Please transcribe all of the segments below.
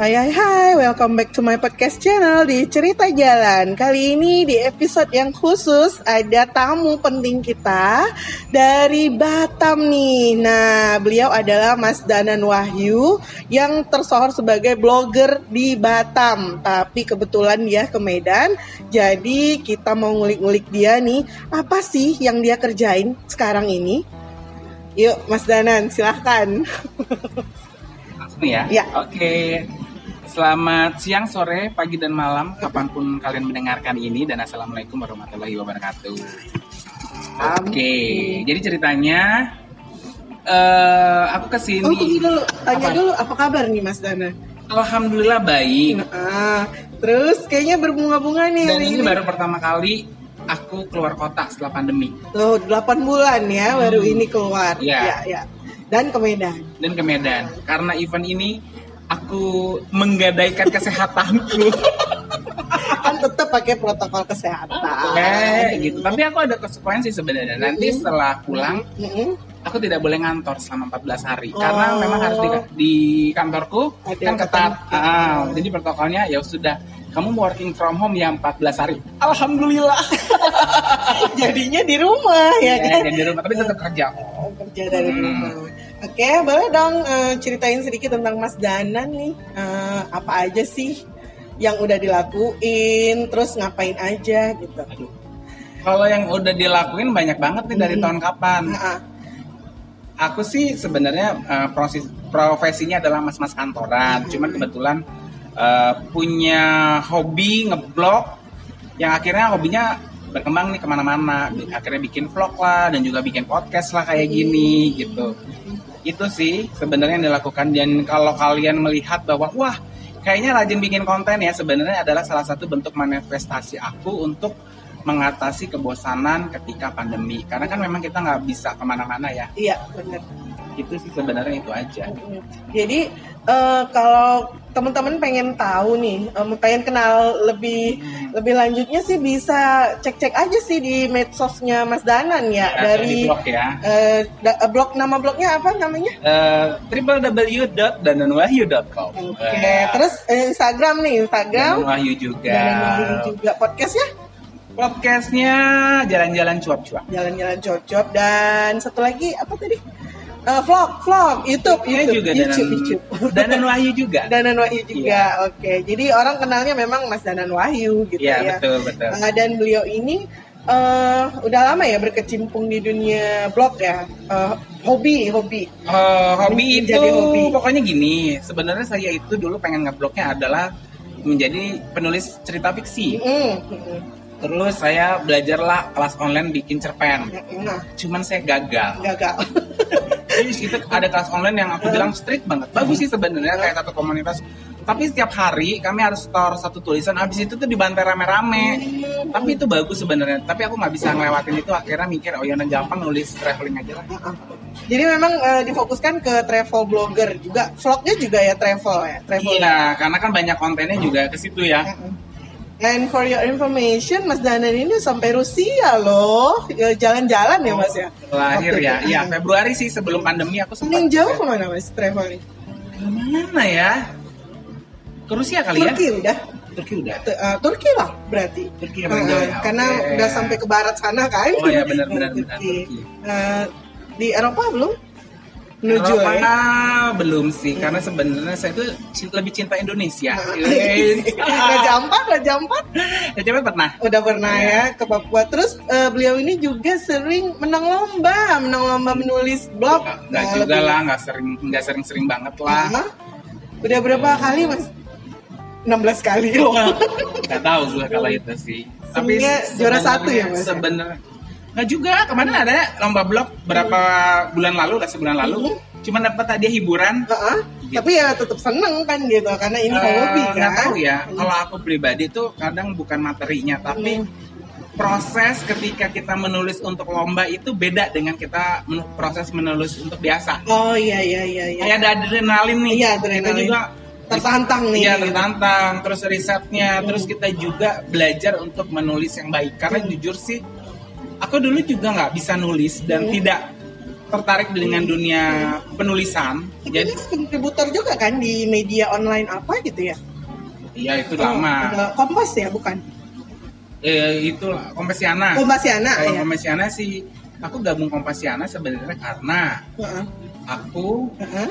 Hai hai hai, welcome back to my podcast channel di Cerita Jalan Kali ini di episode yang khusus ada tamu penting kita dari Batam nih Nah beliau adalah Mas Danan Wahyu yang tersohor sebagai blogger di Batam Tapi kebetulan dia ke Medan Jadi kita mau ngulik-ngulik dia nih Apa sih yang dia kerjain sekarang ini? Yuk Mas Danan silahkan Langsung ya? Ya. Oke. Selamat siang, sore, pagi, dan malam, kapan pun kalian mendengarkan ini. Dan assalamualaikum warahmatullahi wabarakatuh. Oke, jadi ceritanya, eh aku ke sini. Oh tunggu dulu, tanya Apa? dulu apa kabar nih Mas Danan? Alhamdulillah baik. Ah, terus kayaknya berbunga-bunga nih Dan hari ini ini. baru pertama kali aku keluar kota setelah pandemi. Tuh, 8 bulan ya baru ini keluar. Iya. Ya, ya. Dan ke Medan. Dan ke Medan. Karena event ini, aku menggadaikan kesehatanku. kan tetap pakai protokol kesehatan. Kayak gitu. Tapi aku ada konsekuensi sebenarnya. Nanti setelah pulang, aku tidak boleh ngantor selama 14 hari Oh. karena memang harus di, di kantorku Ada kan ketat. Ah, jadi protokolnya ya sudah kamu working from home ya 14 hari. Alhamdulillah. Jadinya di rumah ya ya, kan. dan di rumah tapi tetap kerja. Oh, kerja dari Hmm. rumah. Oke, boleh dong eh, ceritain sedikit tentang Mas Danan nih. Eh, apa aja sih yang udah dilakuin, terus ngapain aja gitu. Aduh. Kalau yang udah dilakuin banyak banget nih dari Hmm. tahun kapan. Ah, ah. Aku sih sebenarnya eh, proses profesinya adalah mas-mas kantoran. Cuman kebetulan eh, punya hobi ngeblog yang akhirnya hobinya berkembang nih ke mana-mana. Akhirnya bikin vlog lah dan juga bikin podcast lah kayak gini gitu. Itu sih sebenarnya yang dilakukan. Dan kalau kalian melihat bahwa wah kayaknya rajin bikin konten ya sebenarnya adalah salah satu bentuk manifestasi aku untuk mengatasi kebosanan ketika pandemi. Karena kan memang kita nggak bisa ke mana-mana ya. Iya, benar. Itu sih sebenarnya itu aja. Jadi eh, kalau teman-teman pengen tahu nih, em, pengen kenal lebih lebih lanjutnya sih bisa cek-cek aja sih di medsosnya Mas Danan ya, Atau dari blog ya. eh, da- eh, blog nama blognya apa namanya? Eh, www.dananwahyu.com Oke, terus eh, Instagram nih, Instagram. Danan Wahyu juga. Danan Wahyu juga. Podcastnya? Podcastnya jalan-jalan cuap-cuap. Jalan-jalan cocok dan satu lagi apa tadi? Eh, vlog, vlog, YouTube, Ini YouTube, juga YouTube, Danan, YouTube. Danan Wahyu juga Danan Wahyu juga, oke. Jadi orang kenalnya memang Mas Danan Wahyu gitu Iya ya. betul betul Uh, dan beliau ini eh udah lama ya berkecimpung di dunia blog ya. Eh, hobi, hobi. Eh, hobi itu Menjadi hobi. pokoknya gini sebenarnya saya itu dulu pengen ngeblognya adalah menjadi penulis cerita fiksi Mm, mm, terus saya belajarlah kelas online bikin cerpen. Nah, cuman saya gagal gagal. Jadi itu ada kelas online yang aku bilang strict banget. Bagus sih sebenarnya kayak satu komunitas. Tapi setiap hari kami harus store satu tulisan. Habis itu tuh dibantai rame-rame. Tapi itu bagus sebenarnya. Tapi aku nggak bisa ngelewatin itu. Akhirnya mikir, oh yang gampang nulis traveling aja lah. Jadi memang eh, difokuskan ke travel blogger juga. Vlognya juga ya travel ya, travel. Iya, karena kan banyak kontennya juga ke situ ya. And for your information, Mas Danan ini sampai Rusia loh, Ya, jalan-jalan ya Mas ya. Lahir Oke. ya. Iya, Februari sih sebelum pandemi aku sempat. Paling jauh ke mana Mas traveling? Ke mana ya? Ke Rusia kali ya? Turki udah. Turki udah. T- eh, Turki lah berarti. Turki yang paling jauh ya. Karena udah sampai ke barat sana kan. Oh ya benar-benar benar. Turki. Turki. Eh, di Eropa belum? Menuju Eropa ya? belum sih karena sebenarnya saya tuh lebih cinta Indonesia. Raja Ampat, Raja Ampat ya coba pernah. udah pernah ya ke Papua. Terus eh, beliau ini juga sering menang lomba, menang lomba menulis blog. Nggak Nah, juga lebih- lah, nggak sering nggak sering-sering banget lah. Hah? Udah berapa kali mas? 16 kali loh. Nggak tahu gue kalau itu sih. Sebenarnya juara satu ya, Mas? Sebenarnya nggak juga. Kemarin ada lomba blog berapa bulan lalu, lah sebulan lalu. Hmm. Cuma dapat hadiah hiburan. Heeh. Tapi ya tetap seneng kan gitu karena ini Eh, hobi kan. nggak tahu ya. Kalau aku pribadi tuh kadang bukan materinya, tapi Hmm. proses ketika kita menulis untuk lomba itu beda dengan kita men- proses menulis untuk biasa. Oh iya iya iya iya. Kayak ada adrenalin nih. Iya, Kita adrenalin. juga Tertantang nih. Iya gitu. tertantang, terus risetnya, terus kita juga belajar untuk menulis yang baik. Karena jujur sih, aku dulu juga nggak bisa nulis dan Hmm. tidak tertarik dengan dunia penulisan. Jadi Jadi kontributor juga kan di media online apa gitu ya? iya itu Oh, lama. Kompas ya, bukan? Eh, itu Kompasiana. Kompasiana Kalau ya. Kompasiana sih aku gabung Kompasiana sebenarnya karena Heeh. aku Heeh.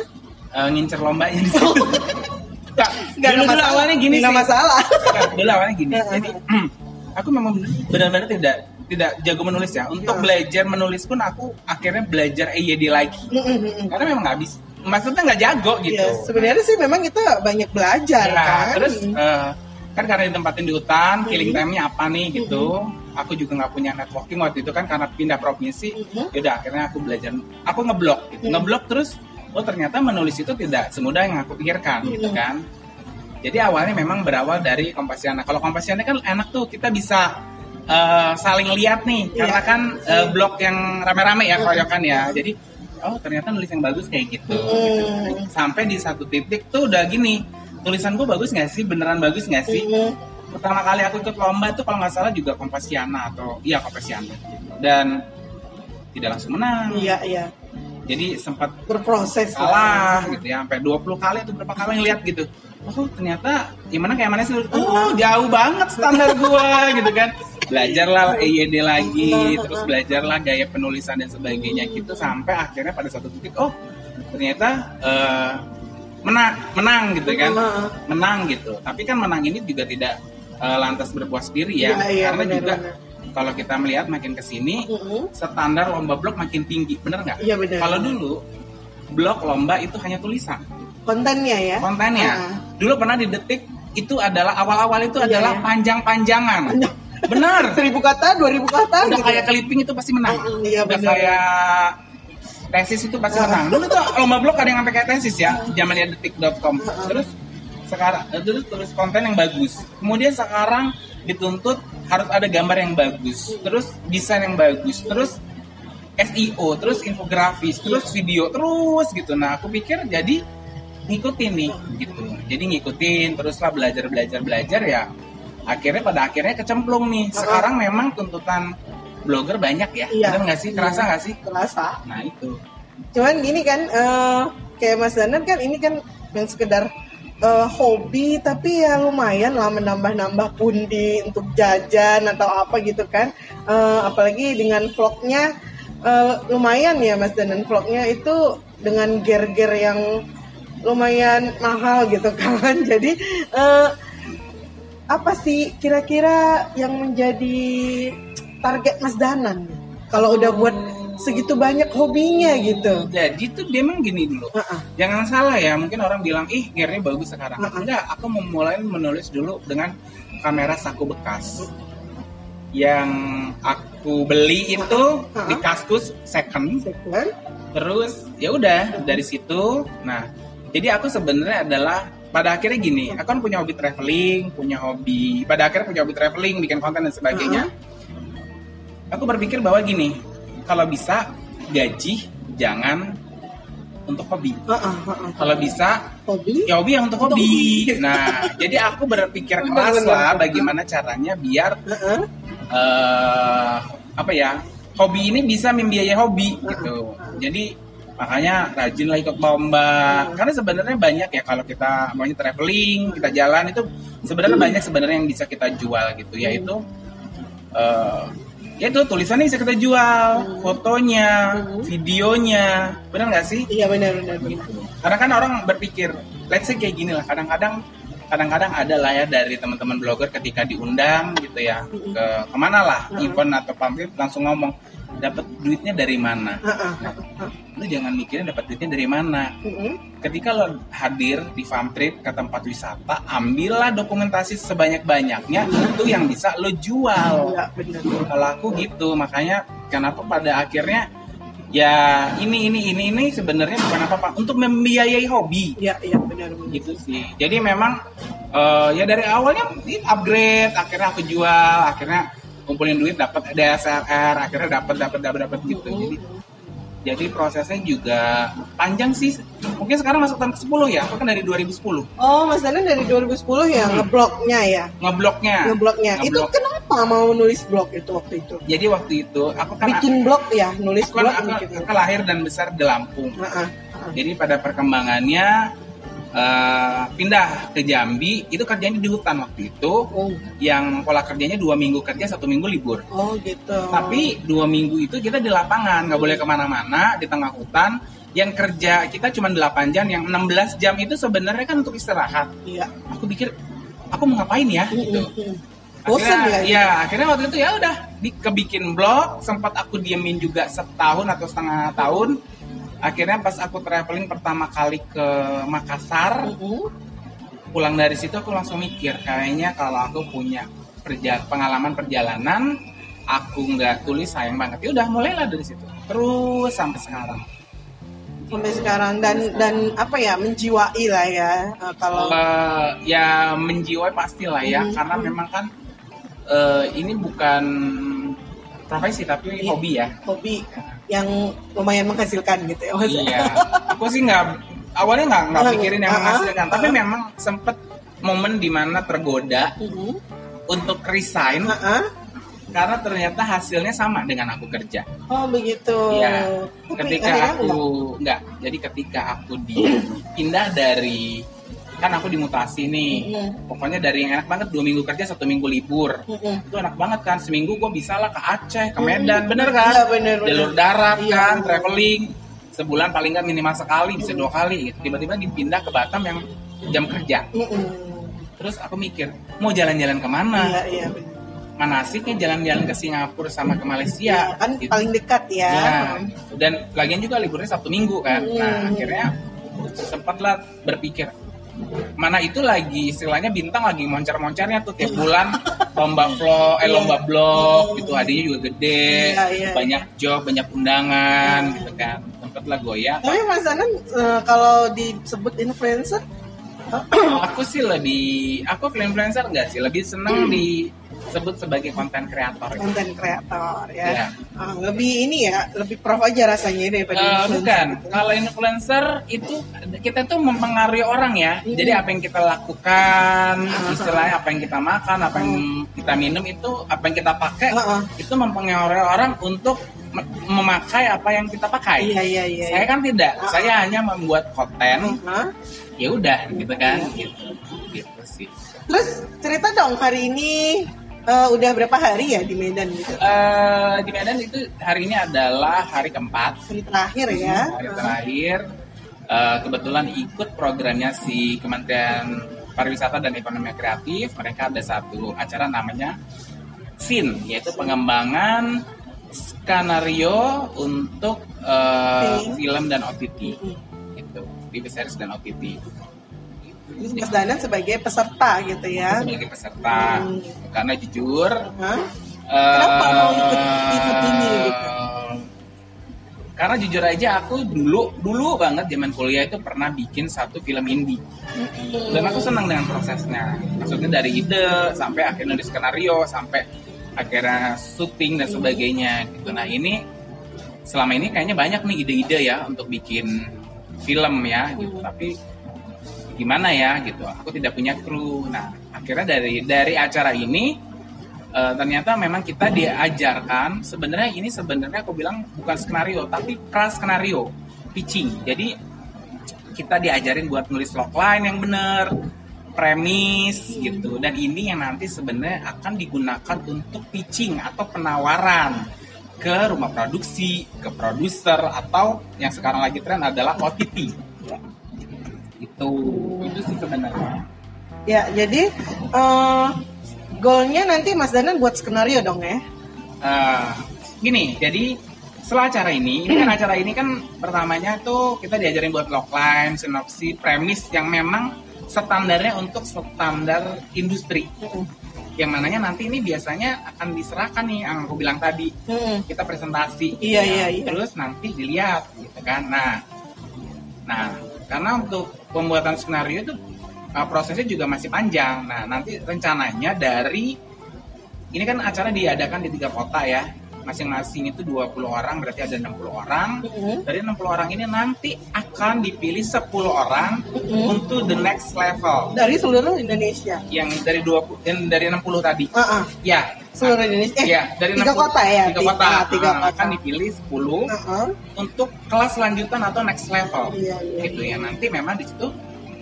eh, ngincer lombanya di situ. Nggak dulu, dulu awalnya gini Nggak sih. masalah. Nggak, dulu awalnya gini. Jadi aku memang benar-benar tidak tidak jago menulis ya. Untuk Heeh. belajar menulis pun aku akhirnya belajar EYD lagi. Mm, mm, mm, mm. Karena memang nggak bisa. Maksudnya nggak jago gitu. Iya, sebenarnya sih memang kita banyak belajar Nah, kan. terus eh, kan karena ditempatin di hutan, killing Mhm. time-nya apa nih gitu. Aku juga nggak punya networking waktu itu kan karena pindah provinsi. Mhm. Yaudah akhirnya aku belajar, aku ngeblok gitu. Mhm. Ngeblok terus, oh ternyata menulis itu tidak semudah yang aku pikirkan gitu Mhm. kan. Jadi awalnya memang berawal dari Kompasiana. Kalau Kompasiana kan enak tuh kita bisa eh, saling lihat nih, Iya. karena kan Mhm. blog yang rame-rame ya keroyokan ya. Jadi oh ternyata nulis yang bagus kayak gitu. Gitu. Sampai di satu titik tuh udah gini, tulisan gue bagus nggak sih? Beneran bagus nggak sih? Mm, Pertama kali aku ikut lomba tuh kalau nggak salah juga Kompasiana atau iya Kompasiana. Dan tidak langsung menang. Iya, iya. Jadi sempat Berproses. kalah gitu ya sampai 20 kali atau berapa kali ngeliat gitu oh ternyata gimana kayak mana sih oh jauh banget standar gua gitu kan belajarlah EYD lagi terus belajarlah gaya penulisan dan sebagainya gitu sampai akhirnya pada satu titik oh ternyata eh, menang menang gitu kan menang gitu tapi kan menang ini juga tidak eh, lantas berpuas diri ya Iya, iya, karena benar, juga benar. kalau kita melihat makin ke sini Mm-mm. standar lomba blog makin tinggi bener nggak Iya benar. kalau dulu blog lomba itu hanya tulisan, kontennya ya. kontennya. Ah. Dulu pernah di detik itu adalah awal-awal itu Iya, adalah iya. panjang-panjangan. Benar. Seribu kata, dua ribu kata. Udah gitu. kayak clipping itu pasti menang. Mm, iya, Udah benar. kayak tesis itu pasti menang. Dulu tuh lomba blog ada yang sampai kayak tesis ya, zamannya detik.com. Terus sekarang terus tulis konten yang bagus. Kemudian sekarang dituntut harus ada gambar yang bagus, terus desain yang bagus, terus SEO, terus infografis, terus video, terus gitu. Nah, aku pikir jadi ngikutin nih gitu. Jadi ngikutin teruslah belajar belajar belajar ya. Akhirnya pada akhirnya kecemplung nih. Sekarang memang tuntutan blogger banyak ya. Iya. Bener nggak sih? Kerasa Iya. nggak sih? Terasa. Nah itu. Cuman gini kan, eh, kayak Mas Danan kan ini kan yang sekedar eh, hobi tapi ya lumayan lah menambah-nambah pundi untuk jajan atau apa gitu kan. Eh, apalagi dengan vlognya eh, lumayan ya Mas Danan vlognya itu dengan ger-ger yang lumayan mahal gitu kan. Jadi eh, apa sih kira-kira yang menjadi target Mas Danan kalau udah buat segitu banyak hobinya gitu. Jadi tuh dia emang gini dulu. Heeh. Jangan salah ya, mungkin orang bilang, ih gearnya bagus sekarang. Heeh. Enggak, aku memulai menulis dulu dengan kamera saku bekas. Yang aku beli itu Heeh. di Kaskus second. Second. Terus ya udah dari situ. Nah, jadi aku sebenarnya adalah pada akhirnya gini, aku kan punya hobi traveling, punya hobi, pada akhirnya punya hobi traveling, bikin konten dan sebagainya. Aku berpikir bahwa gini, kalau bisa gaji jangan untuk hobi. Heeh, heeh. Kalau bisa Hobi? ya hobi yang untuk hobi. Nah, jadi aku berpikir keras lah bagaimana caranya biar eh apa ya hobi ini bisa membiayai hobi gitu jadi makanya rajin lah ikut lomba. Karena sebenarnya banyak ya kalau kita maunya traveling kita jalan itu sebenarnya banyak sebenarnya yang bisa kita jual gitu. Yaitu eh yaitu tulisannya bisa kita jual fotonya videonya. Benar nggak sih? Iya benar benar benar. gitu. Karena kan orang berpikir, let's say kayak gini lah, kadang-kadang kadang-kadang ada lah ya dari teman-teman blogger ketika diundang gitu ya ke ke mana lah event atau pamflet langsung ngomong dapat duitnya dari mana. Nah, lu jangan mikirin dapat duitnya dari mana. Ketika lo hadir di farm trip ke tempat wisata, ambillah dokumentasi sebanyak-banyaknya itu yang bisa lo jual Iya kalau aku gitu makanya kenapa pada akhirnya ya ini ini ini ini sebenarnya bukan apa apa untuk membiayai hobi Iya iya benar benar. gitu sih jadi memang eh, ya dari awalnya ini upgrade akhirnya aku jual akhirnya kumpulin duit dapat DSLR akhirnya dapat dapat dapat dapat gitu jadi jadi prosesnya juga panjang sih mungkin sekarang masuk tahun ke 10 ya aku kan dari 2010 Oh Mas Danan dari 2010 ya ngebloknya ya. ngebloknya Ngebloknya. Itu Ngeblok. kenapa kenapa mau nulis blog itu waktu itu? Jadi waktu itu aku kan Bikin blog ya, nulis aku, kan- blog aku, bikin. aku lahir dan besar di Lampung. Heeh. Jadi pada perkembangannya eh, pindah ke Jambi itu kerjanya di hutan waktu itu Oh, yang pola kerjanya dua minggu kerja satu minggu libur. oh gitu. Tapi dua minggu itu kita di lapangan nggak boleh ke mana-mana di tengah hutan. Yang kerja kita cuma 8 jam, yang 16 jam itu sebenarnya kan untuk istirahat. iya. Aku pikir aku mau ngapain ya gitu. Mm-mm. Bosen Akhirnya, ya? ya, akhirnya waktu itu ya udah di, kebikin blog, sempat aku diemin juga setahun atau setengah tahun. Akhirnya pas aku traveling pertama kali ke Makassar, Mm-mm. pulang dari situ aku langsung mikir kayaknya kalau aku punya perja- pengalaman perjalanan, aku nggak tulis sayang banget. Ya udah mulailah dari situ, terus sampai sekarang. Sampai sekarang dan dan apa ya menjiwai lah ya eh, kalau Eh, ya menjiwai pastilah ya, Mhm. karena memang kan eh, ini bukan profesi tapi Iya. hobi ya. hobi yang lumayan menghasilkan gitu ya Mas. Iya, aku sih nggak awalnya nggak nggak pikirin yang ah, menghasilkan, tapi ah. memang sempet momen di mana tergoda Mm-mm. untuk resign Heeh. karena ternyata hasilnya sama dengan aku kerja. Oh begitu. Iya. Tapi Ketika aku nggak, jadi ketika aku dipindah dari kan aku dimutasi nih, Mm-mm. pokoknya dari yang enak banget dua minggu kerja satu minggu libur. Mm-mm. Itu enak banget kan, seminggu gue bisa lah ke Aceh, ke Medan, bener kan? Iya bener bener. jalur darat Iya. kan, traveling sebulan paling nggak minimal sekali, bisa dua kali gitu. Tiba-tiba dipindah ke Batam yang jam kerja. Mm-mm. Terus aku mikir, mau jalan-jalan ke mana? Iya iya. bener. Mana asiknya jalan-jalan ke Singapura sama ke Malaysia? kan gitu. paling dekat ya. Ya, dan lagian juga liburnya Sabtu Minggu kan. Nah, Hmm. akhirnya sempatlah berpikir mana itu lagi istilahnya bintang lagi moncar-moncarnya tuh tiap bulan lomba vlog eh Iya. lomba blog gitu hadiahnya juga gede Iya, iya. banyak job banyak undangan gitu kan sempatlah goyah Tapi Mas Anan eh, kalau disebut influencer aku sih lebih aku influencer enggak sih lebih seneng disebut sebagai konten kreator gitu. konten kreator ya. Iya. Ah, lebih ini ya, lebih prof aja rasanya daripada influencer bukan. gitu. Kalau influencer itu kita tuh mempengaruhi orang ya. Jadi apa yang kita lakukan, istilahnya apa yang kita makan, apa yang kita minum itu, apa yang kita pakai, Heeh. itu mempengaruhi orang untuk me- memakai apa yang kita pakai. Iya iya iya. Saya kan tidak. Saya hanya membuat konten. Hah? Ya udah, gitu kan. Gitu. Gitu sih. Terus cerita dong hari ini eh, udah berapa hari ya di Medan gitu? Eh, di Medan itu hari ini adalah hari keempat. Hari terakhir ya. hari terakhir eh, kebetulan ikut programnya si Kementerian Pariwisata dan Ekonomi Kreatif mereka ada satu acara namanya SIN yaitu pengembangan skenario untuk eh, Film. film dan OTT TV series dan OTT Mas Danan sebagai peserta gitu ya. sebagai peserta Hmm. karena jujur Hah? eh, Kenapa mau ikut ini gitu? Karena jujur aja aku dulu dulu banget zaman kuliah itu pernah bikin satu film indie dan aku senang dengan prosesnya. Maksudnya dari ide sampai akhirnya nulis skenario sampai akhirnya syuting dan sebagainya gitu. Nah ini selama ini kayaknya banyak nih ide-ide ya untuk bikin film ya gitu. Tapi gimana ya gitu. Aku tidak punya kru. Nah akhirnya dari dari acara ini eh, ternyata memang kita diajarkan sebenarnya ini sebenarnya aku bilang bukan skenario tapi pra skenario pitching jadi kita diajarin buat nulis logline yang bener premis gitu dan ini yang nanti sebenarnya akan digunakan untuk pitching atau penawaran ke rumah produksi ke produser atau yang sekarang lagi tren adalah OTT itu itu sih sebenarnya Ya, jadi eh, goalnya nanti Mas Danan buat skenario dong ya. Eh, gini, jadi setelah acara ini, ini kan acara ini kan pertamanya tuh kita diajarin buat logline, sinopsis, premis yang memang standarnya untuk standar industri. Yang mananya nanti ini biasanya akan diserahkan nih yang aku bilang tadi. Mm-mm. Kita presentasi. Iya, Nah, iya, iya. Terus nanti dilihat gitu kan. Nah, nah karena untuk pembuatan skenario itu uh, prosesnya juga masih panjang. Nah, nanti rencananya dari ini kan acara diadakan di tiga kota ya. Masing-masing itu 20 orang, berarti ada 60 orang. Mm-mm. Dari 60 orang ini nanti akan dipilih 10 orang Mm-mm. untuk the next level. Dari seluruh Indonesia. Yang dari 20 yang dari 60 tadi. Ah. Ya, 10 seluruh Indonesia. Eh, Iya, dari tiga 60 kota ya? Tiga Ti- kota. ah, tiga Ah, kota. Akan dipilih 10 Heeh. untuk kelas lanjutan atau next level. Iya, iya, gitu ya. Nanti memang di situ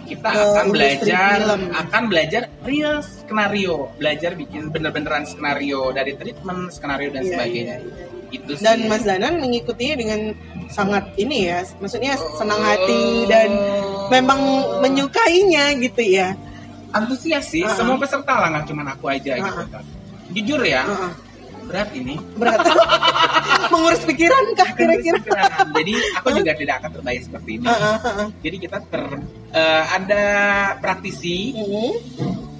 kita Ke akan belajar film. akan belajar real skenario, belajar bikin bener-beneran skenario dari treatment, skenario dan Iya, sebagainya. iya, iya. Itu sih. Dan Mas Danan mengikutinya dengan sangat ini ya, maksudnya senang hati dan memang menyukainya gitu ya. antusias sih, Ah, semua peserta lah nggak cuma aku aja gitu. Ah, kan. Jujur ya, Heeh. Berat ini. Berat. Mengurus pikiran kah kira-kira? Jadi aku juga tidak akan terbayar seperti ini. Jadi kita ter eh, ada praktisi, Hmm.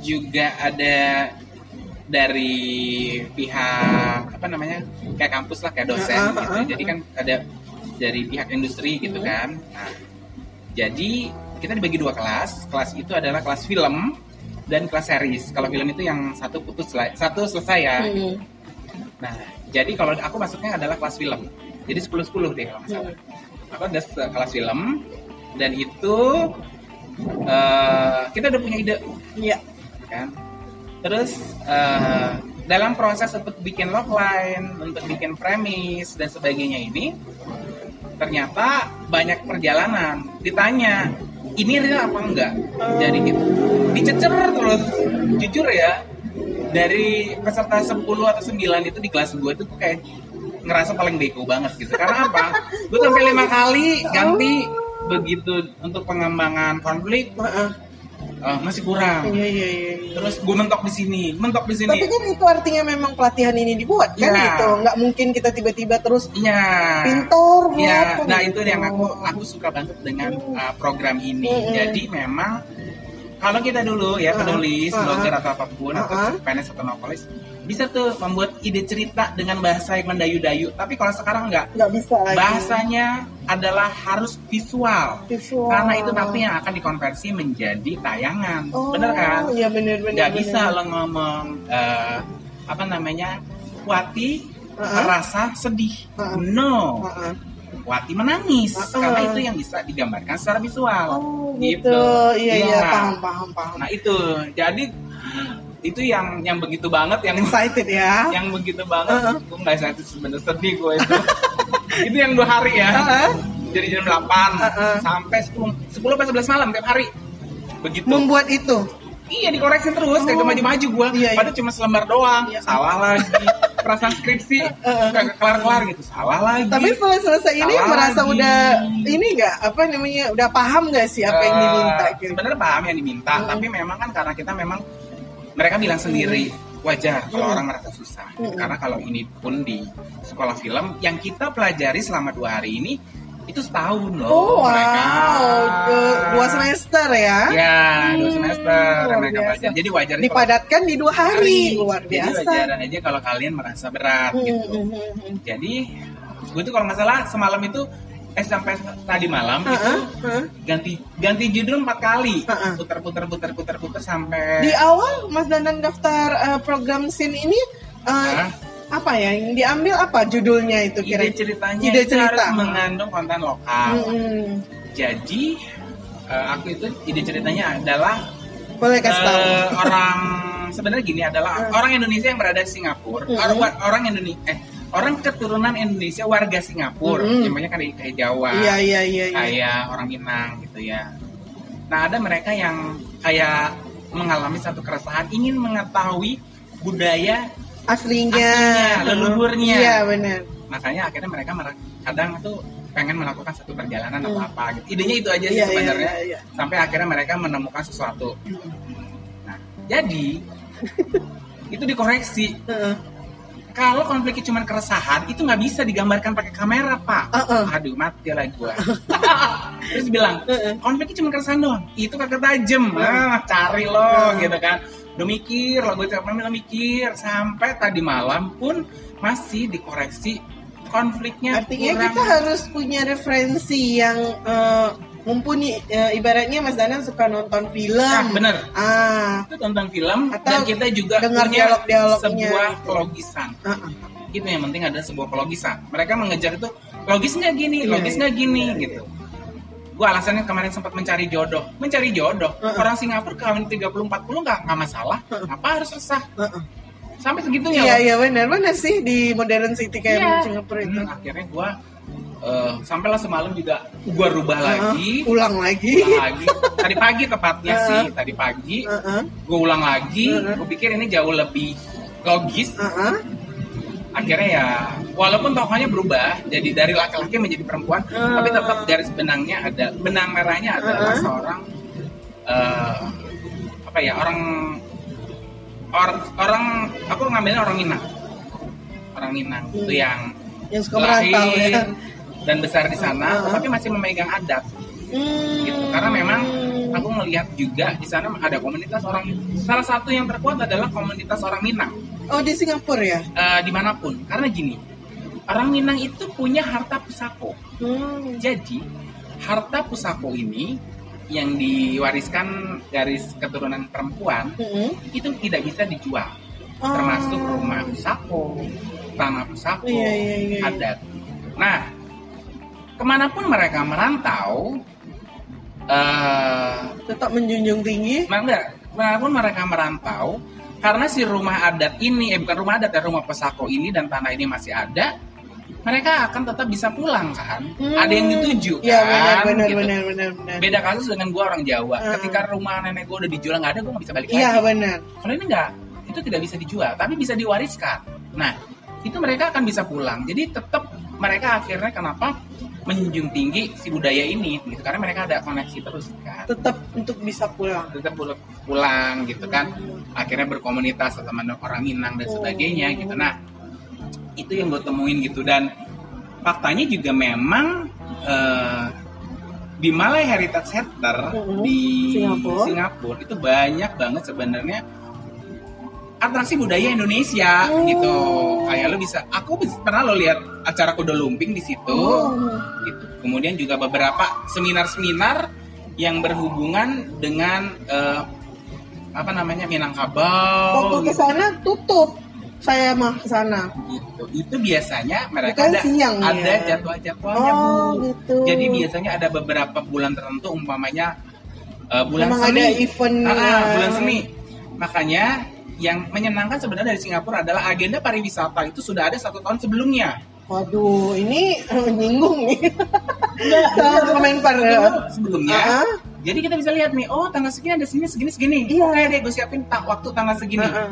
juga ada dari pihak apa namanya kayak kampus lah kayak dosen gitu. Jadi kan ada dari pihak industri gitu Hmm. kan. Nah, jadi kita dibagi dua kelas. Kelas itu adalah kelas film dan kelas series. Kalau film itu yang satu putus satu selesai ya. Hmm. Nah, jadi kalau aku masuknya adalah kelas film. Jadi 10-10 deh kalau nggak salah. Aku ada kelas film dan itu eh, kita udah punya ide Iya. kan. Terus eh, dalam proses untuk bikin logline, untuk bikin premis dan sebagainya ini ternyata banyak perjalanan. Ditanya, ini real apa enggak? Jadi gitu. Dicecer terus. Jujur ya, dari peserta 10 atau 9 itu di kelas gue itu tuh kayak ngerasa paling bego banget gitu. Karena apa? Gue sampai lima kali ganti begitu untuk pengembangan konflik eh, masih kurang. Iya, iya, iya. iya. Terus gue mentok di sini, mentok di sini. Tapi kan itu artinya memang pelatihan ini dibuat kan Iya. gitu. Nggak mungkin kita tiba-tiba terus pintar buat Iya, apa nah gitu. itu yang aku aku suka banget dengan uh, program ini. Mm-mm. Jadi memang kalau kita dulu ya penulis, Uh-uh. blogger atau apa pun atau Uh-uh. PNS atau novelis bisa tuh membuat ide cerita dengan bahasa yang mendayu-dayu. Tapi kalau sekarang nggak, nggak bisa lagi. bahasanya adalah harus visual. Visual. Karena itu nanti yang akan dikonversi menjadi tayangan. Oh, Bener kan? Iya bener bener. nggak bener. bisa lo ngomong eh, apa namanya Wati Uh-uh. merasa sedih Uh-uh. no Heeh. Wati menangis karena itu yang bisa digambarkan secara visual Oh gitu. Iya iya Iya. paham paham paham. nah itu jadi itu yang yang begitu banget yang Excited ya. yang begitu banget Uh-uh. gue nggak saya sebenarnya sedih gue itu itu yang dua hari ya Heeh. dari jam 8 Uh-uh. sampai 10 10 sampai 11 malam tiap hari begitu Membuat itu. Iya dikoreksi terus, kayak Oh. maju-maju gue. Iya, iya. Padahal cuma selembar doang. Iya. Salah lagi. Perasaan skripsi Heeh. kagak kelar-kelar gitu. Salah lagi. Tapi setelah selesai ini Salah merasa lagi. udah ini nggak apa namanya udah paham nggak sih apa yang Eh, diminta gitu. Sebenarnya paham yang diminta, Hmm. tapi memang kan karena kita memang mereka bilang sendiri wajar kalau Hmm. orang merasa susah. Hmm. Karena kalau ini pun di sekolah film yang kita pelajari selama dua hari ini itu setahun loh Oh wow, mereka. Dua- semester ya. Ya, dua Hmm, semester luar mereka biasa. belajar. Jadi wajar nih kalau- Dipadatkan di dua hari, luar Jadi biasa. wajar aja kalau kalian merasa berat Hmm, gitu. hmm, hmm, hmm. Jadi gue tuh kalau nggak salah semalam itu eh sampai tadi malam itu Heeh, heeh. ganti ganti judul empat kali Heeh. putar putar putar putar putar sampai Di awal Mas Dandan daftar eh, program SIN ini Hah? Apa ya yang diambil apa judulnya itu ide kira? ceritanya Ide cerita. harus mengandung konten lokal. Hmm, Jadi eh, aku itu ide ceritanya adalah boleh kasih tahu. eh, orang sebenarnya gini adalah Hmm. orang Indonesia yang berada di Singapura, Hmm. orang orang Indonesia eh orang keturunan Indonesia warga Singapura, Hmm. yang banyak kan dari kayak Jawa. Iya iya iya. iya. kayak orang Minang gitu ya. Nah ada mereka yang kayak mengalami satu keresahan ingin mengetahui budaya, Aslinya, Aslinya, leluhurnya. Iya benar. makanya akhirnya mereka mer- kadang tuh pengen melakukan satu perjalanan Hmm. atau apa gitu. Idenya itu aja sih Iya iya sebenarnya. iya. iya. Sampai akhirnya mereka menemukan sesuatu. Nah jadi itu dikoreksi. Heeh. Kalau konfliknya cuma keresahan itu nggak bisa digambarkan pakai kamera pak. Heeh. Aduh mati lah gua. Terus bilang Heeh. konfliknya cuma keresahan doang itu kagak tajem ah cari lo Hmm. gitu kan udah mikir lo gue capek lo mikir sampai tadi malam pun masih dikoreksi konfliknya Artinya kurang kita harus punya referensi yang eh, mumpuni. Eh, ibaratnya Mas Dandan suka nonton film. nah, bener Ah, itu tonton film Atau dan kita juga dengar punya dialog-dialognya sebuah gitu. kelogisan ah, ah. itu yang penting ada sebuah kelogisan mereka mengejar itu logis nggak gini Iya, logis nggak gini iya, iya. gitu gua alasannya kemarin sempat mencari jodoh mencari jodoh Heeh. orang Singapura kawin 30 40 nggak nggak masalah Heeh. apa harus resah Heeh. sampai segitunya Iya iya benar benar sih di modern city kayak Iya. Singapura itu. Hmm, akhirnya gua eh, sampailah semalam juga gua rubah lagi Heeh, ulang lagi. ulang lagi tadi pagi tepatnya Heeh. sih tadi pagi Heeh, gue ulang lagi Heeh. gue pikir ini jauh lebih logis heeh. akhirnya ya walaupun tokohnya berubah jadi dari laki-laki menjadi perempuan Heeh. tapi tetap garis benangnya ada benang merahnya adalah Heeh. seorang eh, apa ya orang orang orang aku ngambilnya orang Minang orang Minang itu Hmm. yang Yang suka merantau ya. lahir dan besar di sana Heeh. tetapi masih memegang adat Hmm. gitu karena memang aku melihat juga di sana ada komunitas orang salah satu yang terkuat adalah komunitas orang Minang Oh di Singapura ya? eh, di mana pun karena gini orang Minang itu punya harta pusako Hmm. jadi harta pusako ini yang diwariskan garis keturunan perempuan Mm-mm. itu tidak bisa dijual Oh. termasuk rumah pusako tanah pusako iya, iya, iya. adat nah ke mana pun mereka merantau eh Tetap menjunjung tinggi. Enggak, walaupun mereka merantau, karena si rumah adat ini, eh bukan rumah adat ya, rumah pesako ini dan tanah ini masih ada, mereka akan tetap bisa pulang kan? Ada yang dituju Iya kan? benar benar gitu. benar benar benar. Beda kasus dengan gua orang Jawa. Hmm. Ketika rumah nenek gua udah dijual nggak ada, gua nggak bisa balik Iya lagi. benar. Kalau ini enggak, itu tidak bisa dijual, tapi bisa diwariskan. Nah, itu mereka akan bisa pulang. Jadi tetap mereka akhirnya kenapa menjunjung tinggi si budaya ini, gitu. Karena mereka ada koneksi terus kan Tetap untuk bisa pulang. tetap pulang, pulang gitu kan akhirnya berkomunitas sama orang Minang dan sebagainya gitu nah itu yang gue temuin gitu dan faktanya juga memang eh, di Malay Heritage Center Mhm. di Singapura. Singapura itu banyak banget sebenarnya atraksi budaya Indonesia Oh. gitu kayak lo bisa aku pernah lo lihat acara kuda lumping di situ Oh. gitu. Kemudian juga beberapa seminar-seminar yang berhubungan dengan eh, apa namanya Minangkabau Waktu ke gitu. sana tutup. Saya mah ke sana. gitu. Itu biasanya mereka Bukan ada siang ada ya? jadwal-jadwalnya Bu. Oh gitu. Jadi biasanya ada beberapa bulan tertentu umpamanya eh, bulan Memang semi. ada event. Ah, ah, ya. bulan semi. Makanya yang menyenangkan sebenarnya dari Singapura adalah agenda pariwisata itu sudah ada satu tahun sebelumnya. Waduh, ini eh, nyinggung nih. Enggak, Sama Kemenpar ya. sebelumnya. Ah, Jadi kita bisa lihat nih, oh tanggal segini ada segini segini segini. Iya. Kayak deh gue siapin tak waktu tanggal segini. ah, ah.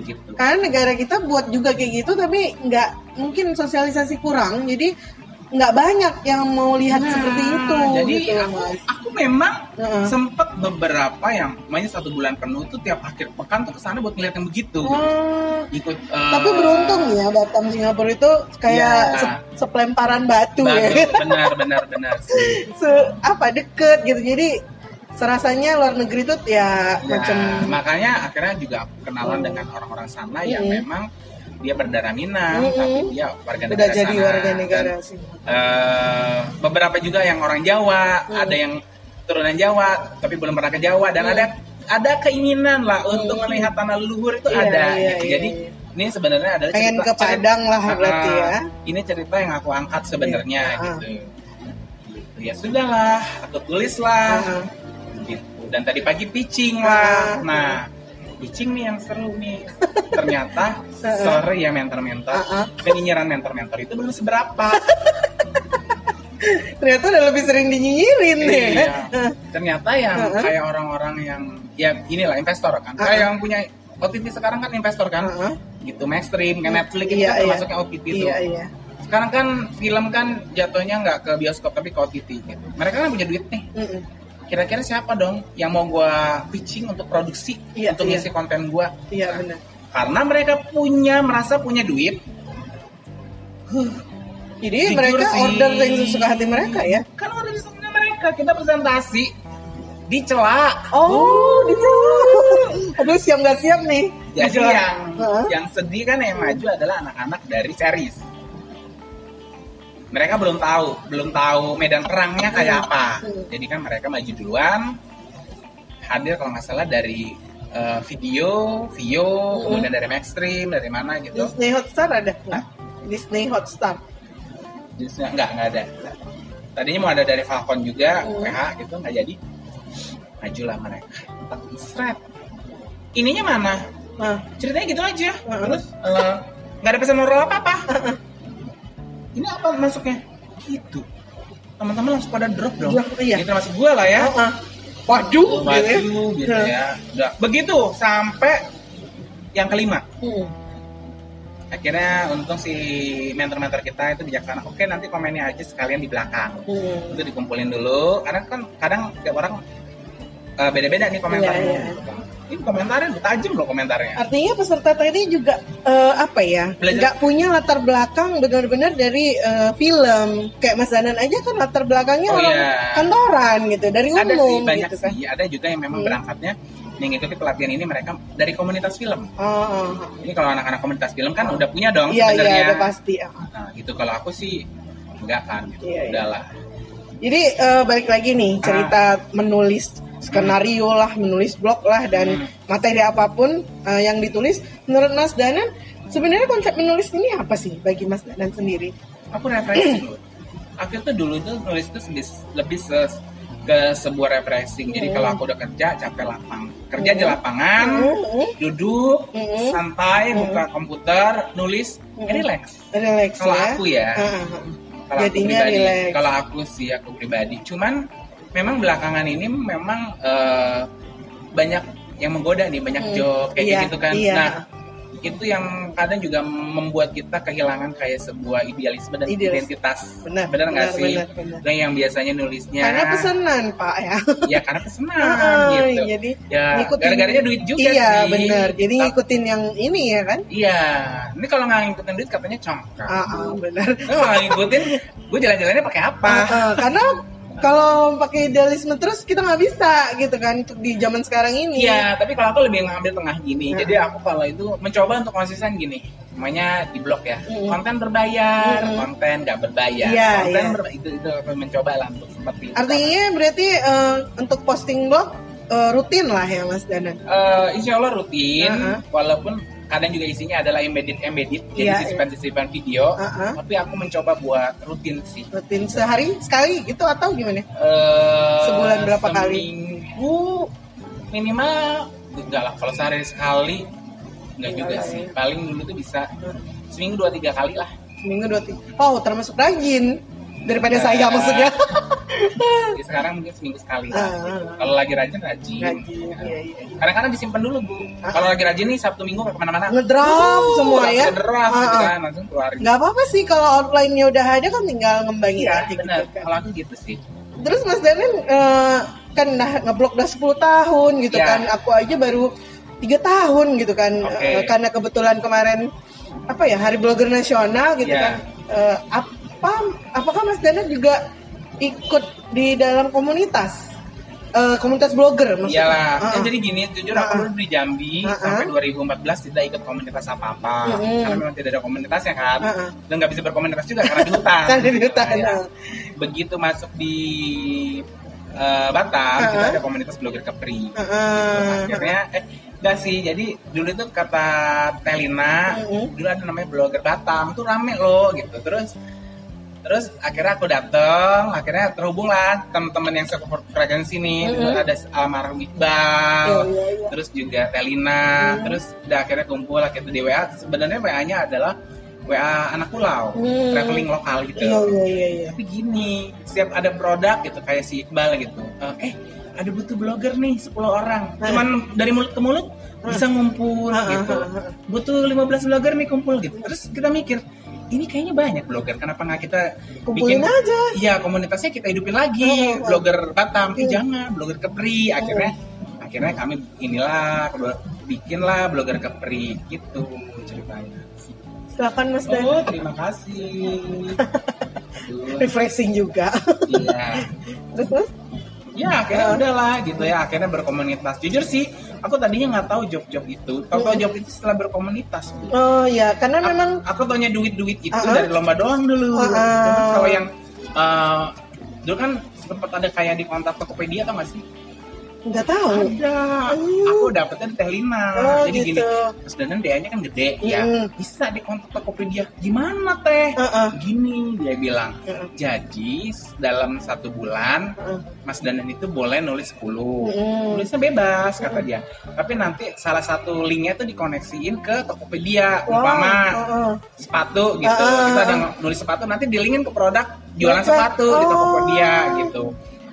Gitu. Karena negara kita buat juga kayak gitu, tapi nggak mungkin sosialisasi kurang, jadi nggak banyak yang mau lihat Nah, seperti itu. Jadi gitu, aku, aku memang Heeh. sempet beberapa yang namanya satu bulan penuh tuh tiap akhir pekan tuh ke sana buat ngeliat yang begitu. Oh, Ikut. eh, tapi beruntung ya Batam Singapura itu kayak se- sepelemparan batu bagus, ya. benar benar benar sih. Se- apa deket gitu. Jadi serasanya luar negeri tuh ya, Ya, macam makanya akhirnya juga kenalan dengan orang-orang sana yang Mm. memang dia berdarah Minang, Mm-mm. tapi dia warga negara udah jadi sana. warga Dan, negara sih. eh, beberapa juga yang orang Jawa, Hmm. ada yang turunan Jawa tapi belum pernah ke Jawa dan Hmm. ada ada keinginan lah untuk Hmm. melihat tanah leluhur itu Iya, ada. iya, gitu. iya, Jadi iya. ini sebenarnya adalah Pengen cerita- ke Padang lah cerita- berarti ya. Ah, Ini cerita yang aku angkat sebenarnya Iya, ah. gitu. Gitu. Ya sudahlah, aku tulis lah. Ah. Dan tadi pagi pitching Ah. lah. Nah, pitching nih yang seru nih. Ternyata sorry ya mentor-mentor, ah. penyinyiran mentor-mentor itu belum seberapa. Ternyata udah lebih sering dinyinyirin nih. Iya. Ternyata yang kayak orang-orang yang ya inilah investor kan. Kayak yang punya OTT sekarang kan investor kan. Gitu Maxstream, kayak Netflix itu Iya, kan iya. termasuknya OTT itu. Iya, iya. Sekarang kan film kan jatuhnya nggak ke bioskop tapi ke OTT gitu. Mereka kan punya duit nih. Mm-mm. Kira-kira siapa dong yang mau gua pitching untuk produksi Iya, untuk iya. ngisi konten gua? Iya benar. Karena mereka punya merasa punya duit. Jadi Jujur mereka sih. order yang sesuka hati mereka ya. Kan order sesuka mereka. Kita presentasi dicela. Oh, gitu. Aduh siap nggak siap nih. Jadi yang Heeh. yang sedih kan yang maju adalah anak-anak dari series. Mereka belum tahu, belum tahu medan perangnya kayak apa. Hmm. Jadi kan mereka maju duluan, hadir kalau nggak salah dari eh, video, Vio, Hmm. kemudian dari Maxstream, dari mana gitu. Disney Hotstar ada? Hah? Disney Hotstar. Jadi nggak nggak ada. Tadinya mau ada dari Falcon juga, Hmm. PH gitu nggak jadi. Majulah mereka. Seret. Ininya mana? Ah. ceritanya gitu aja Ah. terus eh, nggak ada pesan moral apa apa ini apa masuknya gitu teman-teman langsung pada drop dong Drop, iya. Ini termasuk gue lah ya Oh, ah. Waduh, gitu ya. Waduh, gitu ya udah begitu sampai yang kelima Hmm. akhirnya untung si mentor-mentor kita itu bijaksana oke nanti komennya aja sekalian di belakang Hmm. itu dikumpulin dulu karena kan kadang tiap orang eh, beda-beda nih komentarnya Iya, iya. Ini komentarnya tajam loh komentarnya Artinya peserta tadi juga eh, apa ya? Nggak punya latar belakang benar-benar dari eh, film. Kayak Mas Danan aja kan latar belakangnya Oh, orang iya. kantoran gitu, dari ada sih umum banyak gitu kan. sih ada juga yang memang Hmm. berangkatnya mengikuti pelatihan ini mereka dari komunitas film Oh, oh, oh. ini kalau anak-anak komunitas film kan udah punya dong Iya, iya, sebenarnya udah pasti. ah. nah gitu kalau aku sih enggak kan gitu. Iya, iya. udahlah Jadi eh, balik lagi nih Ah. cerita menulis skenario lah, menulis blog lah dan Hmm. materi apa pun eh, yang ditulis. Menurut Mas Danan, sebenarnya konsep menulis ini apa sih bagi Mas Danan sendiri? aku refreshing aku tuh dulu tuh nulis itu lebih, lebih se- ke sebuah refreshing jadi Hmm. kalau aku udah kerja capek lapang kerja di lapangan Hmm. duduk Hmm. santai Hmm. buka komputer nulis Hmm. relax Relax kalau ya. aku ya Ah, ah, ah. kalau aku pribadi relax. kalau aku sih aku pribadi cuman memang belakangan ini memang eh, banyak yang menggoda nih banyak Hmm. job kayak Iya, gitu kan iya. nah itu yang kadang juga membuat kita kehilangan kayak sebuah idealisme dan Idealis. identitas Benar, benar nggak sih benar, benar. Dan yang biasanya nulisnya Karena pesanan Pak ya. ya karena pesanan Ah, gitu Jadi ya ngikutin- gara-garanya duit juga iya sih benar. Jadi Tapi- ngikutin yang ini ya kan? iya ini kalau nggak ngikutin duit katanya congkak Ah, ah, benar. Kalau nggak ngikutin gue jalan-jalannya pakai apa Ah, ah, karena kalau pakai idealisme terus kita nggak bisa gitu kan untuk di zaman sekarang ini. Iya, tapi kalau aku lebih ngambil tengah gini. Nah. Jadi aku kalau itu mencoba untuk konsisten gini. Namanya di blog ya. Mm. Konten berbayar, Mm. konten nggak berbayar. Iya, konten iya. berbayar itu itu aku mencoba lah untuk seperti. Artinya berarti eh, untuk posting blog eh, rutin lah ya Mas Danan. Eh, insya Allah rutin, Uh-huh. walaupun kadang juga isinya adalah embedded embedded, jadi Iya, sisipan-sisipan video. Uh-huh. Tapi aku mencoba buat rutin sih. Rutin sehari sekali gitu atau gimana? Eh, Sebulan berapa kali? Seminggu minimal enggak lah kalau sehari sekali enggak juga lah sih ya. paling dulu tuh bisa seminggu dua tiga kali lah Seminggu dua tiga. Oh termasuk rajin daripada Ya. saya maksudnya. Jadi sekarang mungkin seminggu sekali lah Ah, gitu. kalau lagi rajin rajin Rajin, iya, iya. kadang-kadang disimpan dulu bu Ah. kalau lagi rajin nih sabtu minggu nggak ke mana-mana Ngedraft Uh, semua ya. ngedraft gitu Ah, kan langsung keluarin Nggak apa-apa sih kalau outline-nya udah ada kan tinggal ngembangin iya aja benar gitu kan. kalau aku gitu sih Terus Mas Danan eh, kan udah ngeblok udah 10 tahun gitu Iya. kan. Aku aja baru tiga tahun gitu kan. Oke. Eh, karena kebetulan kemarin apa ya Hari Blogger Nasional gitu Iya. kan. Eh, apa apakah Mas Danan juga ikut di dalam komunitas? Eh, komunitas blogger maksudnya. Iyalah, Ah, ah. jadi gini, jujur Ah, aku ah. dulu di Jambi Ah, ah. sampai 2014 tidak ikut komunitas apa-apa Mm-mm. karena memang tidak ada komunitasnya kan, Ah, ah. dan nggak bisa berkomunitas juga karena di hutan. Kan di hutan, Nah, ya. ah. Begitu masuk di eh, Batam, Ah, kita ah. ada komunitas blogger Kepri. Ah, ah. Akhirnya, eh, enggak sih. Jadi dulu itu kata Telina, Mm-mm. dulu ada namanya blogger Batam, tuh rame loh gitu. Terus Terus akhirnya aku dateng, akhirnya terhubung lah teman-teman yang frekuensi nih. Dulu Mm-hmm. ada almarhum Iqbal, Iya, iya, iya. terus juga Telina, Hmm. terus udah akhirnya kumpul lah kita di WA. Sebenarnya WA-nya adalah WA anak pulau, Hmm. traveling lokal gitu. Iya iya iya iya. Tapi gini, setiap ada produk gitu kayak si Iqbal gitu. eh, Eh, ada butuh blogger nih 10 orang. Nah. Cuman dari mulut ke mulut bisa ngumpul gitu. Butuh 15 blogger nih kumpul gitu. Terus kita mikir, ini kayaknya banyak blogger. Kenapa nggak kita Kumpulin bikin aja. Iya, komunitasnya kita hidupin lagi. Ah, ah, ah. Blogger Batam, eh Hmm. jangan, blogger Kepri. Akhirnya akhirnya kami inilah bikinlah blogger Kepri gitu ceritanya. Silakan Mas Dan. Oh, terima kasih. Refreshing juga. Iya. terus terus? Ya akhirnya Ah. udahlah gitu ya akhirnya berkomunitas. Jujur sih aku tadinya nggak tahu job-job itu. Tahu-tahu Hmm. job itu setelah berkomunitas. Bu. Oh ya, karena memang Aku taunya duit-duit itu Ah, ah. dari lomba doang dulu. Ah, ah. Cuman kalau yang eh, dulu kan sempat ada kayak di kontak Tokopedia atau nggak sih? Nggak tahu. Ada. Hmm. Aku dapetnya di Teh Lina. Oh, Jadi gitu. gini, Mas Danan DA-nya kan gede ya. Hmm. Bisa di kontak Tokopedia. Gimana teh? Heeh. Gini dia bilang. Heeh. Jadi dalam satu bulan Heeh. Mas Danan itu boleh nulis 10. Mm-mm. Nulisnya bebas kata dia. Tapi nanti salah satu linknya tuh dikoneksiin ke Tokopedia. Wow. Umpama Heeh. sepatu gitu. Ah. Kita ada nulis sepatu nanti dilingin ke produk jualan Oke. sepatu di Oh. Tokopedia gitu.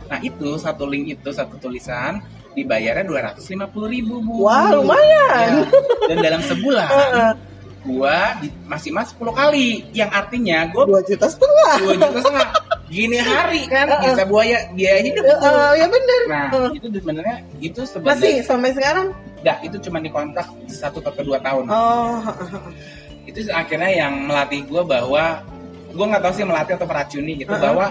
Nah itu satu link itu satu tulisan dibayarnya dua ratus lima puluh ribu bu. Wah, lumayan. Ya. Dan dalam sebulan gua di, masih mas 10 kali, yang artinya gua Dua juta setengah. dua juta setengah. Gini hari kan Heeh. bisa buaya biaya hidup itu. Heeh, ya bener. Nah Heeh. itu sebenarnya itu Masih sebenarnya sampai sekarang? enggak itu cuma dikontrak satu atau dua tahun. Oh, itu akhirnya yang melatih gue bahwa gue nggak tahu sih melatih atau meracuni gitu Uh-uh. bahwa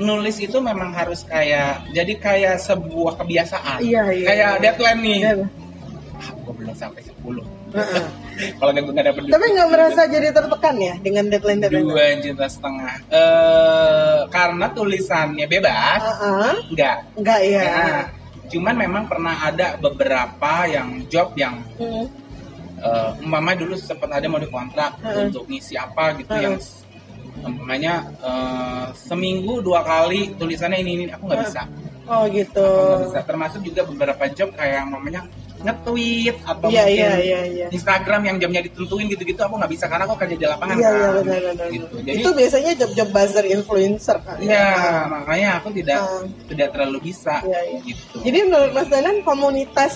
nulis itu memang harus kayak jadi kayak sebuah kebiasaan Iya, iya. kayak deadline nih Iya. ah, gue belum sampai 10 Heeh. kalau gue nggak dapet Tapi nggak merasa jadi tertekan ya dengan deadline deadline? dua juta setengah eh karena tulisannya bebas Heeh. enggak Enggak ya. Nah, cuman memang pernah ada beberapa yang job yang Hmm. eh umpama dulu sempat ada mau dikontrak Heeh. untuk ngisi apa gitu Heeh. yang s- umpamanya eh, seminggu dua kali tulisannya ini ini aku nggak Heeh. bisa Oh gitu. aku bisa termasuk juga beberapa job kayak umpamanya nge-tweet atau Iya mungkin iya iya iya. Instagram yang jamnya ditentuin gitu-gitu aku nggak bisa karena aku kerja di lapangan Iya kan iya benar benar. gitu jadi Itu biasanya job-job buzzer influencer kan. ya makanya aku tidak Ah. tidak terlalu bisa Iya, iya. gitu Jadi menurut Mas Danan komunitas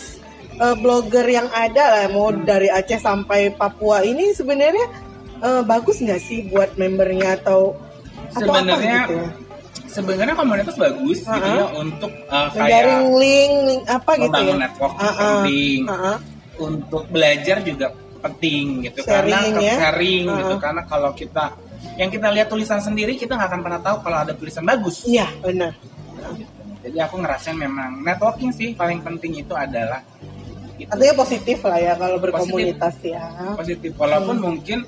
eh, blogger yang ada lah mau dari Aceh sampai Papua ini sebenarnya eh, bagus nggak sih buat membernya atau Sebenarnya gitu ya? sebenarnya komunitas bagus gitu Uh-uh. ya untuk Menjaring kayak link, link apa gitu membangun ya? network Uh-uh. penting Uh-uh. untuk belajar juga penting gitu Sharing karena ya. sharing gitu Uh-uh. karena kalau kita yang kita lihat tulisan sendiri kita nggak akan pernah tahu kalau ada tulisan bagus Iya benar. jadi aku ngerasain memang networking sih paling penting itu adalah itu Artinya positif lah ya kalau berkomunitas ya. positif walaupun mungkin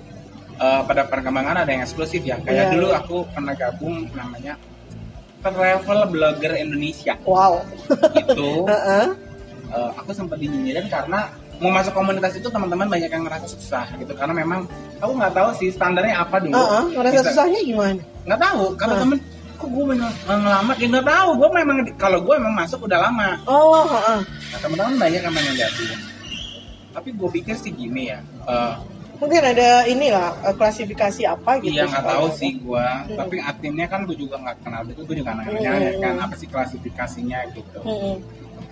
eh, pada perkembangan ada yang eksklusif ya kayak Iya, dulu aku pernah gabung namanya travel blogger Indonesia Wow. itu Heeh. eh, aku sempat dinyinyirin karena mau masuk komunitas itu teman-teman banyak yang ngerasa susah gitu karena memang aku nggak tahu sih standarnya apa dulu Heeh, Merasa Bisa- susahnya gimana? nggak tahu karena Hah. temen kok gue banyak ngelamar ya nggak tahu gue memang kalau gue memang masuk udah lama Oh, heeh. nah, teman-teman banyak yang menanggapi tapi gue pikir sih gini ya eh, Mungkin ada inilah eh, klasifikasi apa gitu. Iya nggak tahu sih gue, Mm-mm. tapi adminnya kan gue juga nggak kenal itu, gue juga nanya Mm-mm. kan apa sih klasifikasinya gitu. Mm-mm.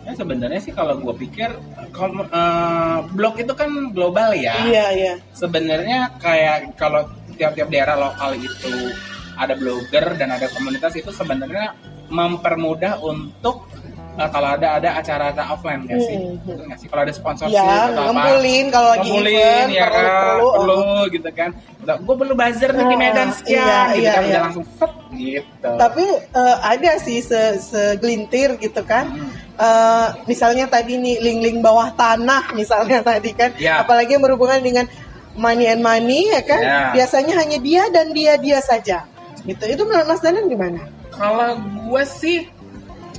Ya sebenarnya sih kalau gue pikir kom- eh, blog itu kan global ya. Iya, iya. Sebenarnya kayak kalau tiap-tiap daerah lokal itu ada blogger dan ada komunitas itu sebenarnya mempermudah untuk eh, kalau ada ada acara-acara offline nggak sih? Betul nggak sih? Kalau ada sponsorship Ya, atau apa? ngumpulin kalau lagi ngumpulin event, ya perlu, kan perlu, perlu, oh. gitu kan gue perlu buzzer nih di Ah, Medan sekian iya, gitu iya, kan iya. langsung set gitu Tapi eh, ada sih se- segelintir gitu kan. Hmm. Eh, misalnya tadi nih link-link bawah tanah misalnya tadi kan. Ya. Apalagi yang berhubungan dengan money and money ya kan. Ya. Biasanya hanya dia dan dia dia saja. Gitu. Itu menurut Mas Danan gimana? kalau gue sih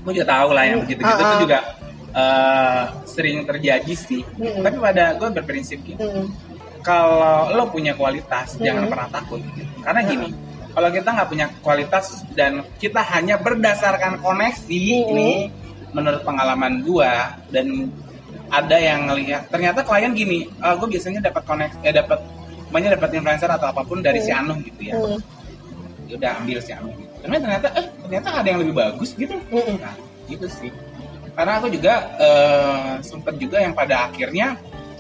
gue juga tahu lah yang Hmm, begitu gitu ah, tuh ah. juga eh, sering terjadi sih Mm-mm. tapi pada gue berprinsip gitu kalau lo punya kualitas jangan Hmm. pernah takut karena gini kalau kita nggak punya kualitas dan kita hanya berdasarkan koneksi Hmm. ini menurut pengalaman gua dan ada yang ngelihat ternyata klien gini gue biasanya dapat koneksi eh dapat banyak dapat influencer atau apa pun dari si Hmm. Anuh gitu ya Mm. udah ambil si gitu tapi ternyata eh ternyata ada yang lebih bagus gitu nah gitu sih karena aku juga eh, sempet juga yang pada akhirnya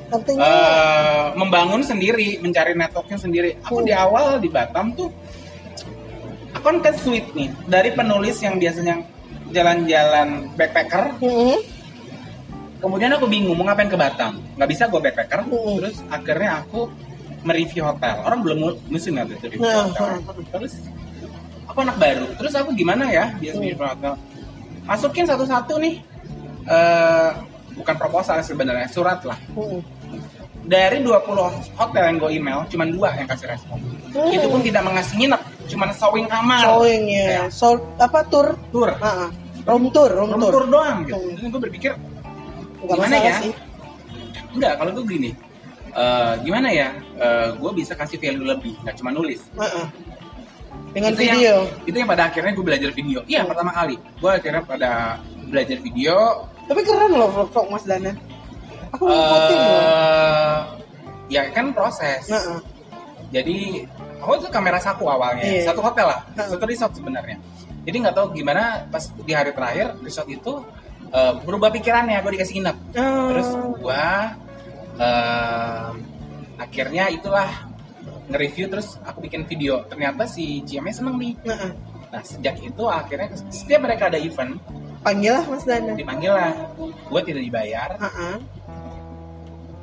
Artinya eh, membangun sendiri, mencari networknya sendiri. Aku Hmm. di awal di Batam tuh, aku kan ke suite nih dari penulis yang biasanya jalan-jalan backpacker. Mm-mm. Kemudian aku bingung mau ngapain ke Batam. Nggak bisa gue backpacker. Hmm. Terus akhirnya aku mereview hotel. Orang belum mu- musim ya itu review Nah, hotel. nah. Terus aku anak baru. Terus aku gimana ya biasa Hmm. hotel. Masukin satu-satu nih. eh bukan proposal sebenarnya, surat lah. Mm-mm. dari 20 hotel yang gue email cuman dua yang kasih respon Hmm. itu pun tidak mengasih nginep cuman showing kamar Showing ya. Ya. So, apa tur? tour Ah, ah. Room tour, room, room tour. tour doang gitu Hmm. Terus gue berpikir Nggak Gimana masalah ya? sih. enggak kalau gue gini eh, gimana ya gue bisa kasih value lebih nggak cuma nulis Heeh. Dengan Itu yang- video. itu yang pada akhirnya gue belajar video iya Hmm. pertama kali gue akhirnya pada belajar video Tapi keren loh vlog-vlog Mas Dana. Aku ngikutin loh. eh ya kan proses Heeh. jadi aku tuh kamera saku awalnya Iya. satu hotel lah satu resort sebenarnya jadi nggak tahu gimana pas di hari terakhir resort itu eh, berubah pikirannya gue dikasih nginep Oh. terus gue eh, akhirnya itulah nge-review terus aku bikin video ternyata si GM seneng nih Heeh. nah sejak itu akhirnya setiap mereka ada event Panggil lah Mas Dana. dipanggil lah gue tidak dibayar Heeh.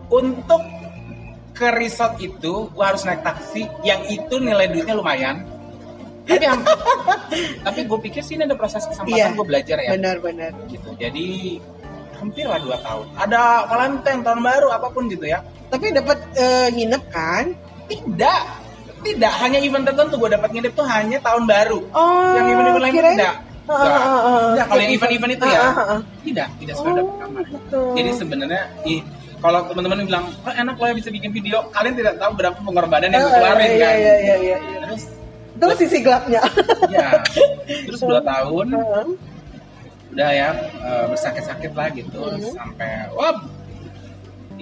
untuk ke resort itu gue harus naik taksi yang itu nilai duitnya lumayan tapi tapi gue pikir sih ini ada proses kesempatan Iya. gue belajar ya Benar-benar. gitu jadi hampir lah dua tahun ada Valentine tahun baru apa pun gitu ya Tapi dapat eh, nginep kan? Tidak tidak hanya event tertentu gue dapat nginep tuh hanya tahun baru Oh. yang event-event lain kirain- tidak Tidak. ah, ah, ah. Kalau yang event-event itu ya tidak tidak sudah Oh, dapat kamar gitu. jadi sebenarnya kalau teman-teman bilang oh, enak loh ya bisa bikin video kalian tidak tahu berapa pengorbanan yang gue Ah, keluarin iya, kan Iya, iya, iya. iya. terus Itu sisi gelapnya. ya terus dua tahun udah ya eh, bersakit-sakit lah gitu Mhm. sampai wah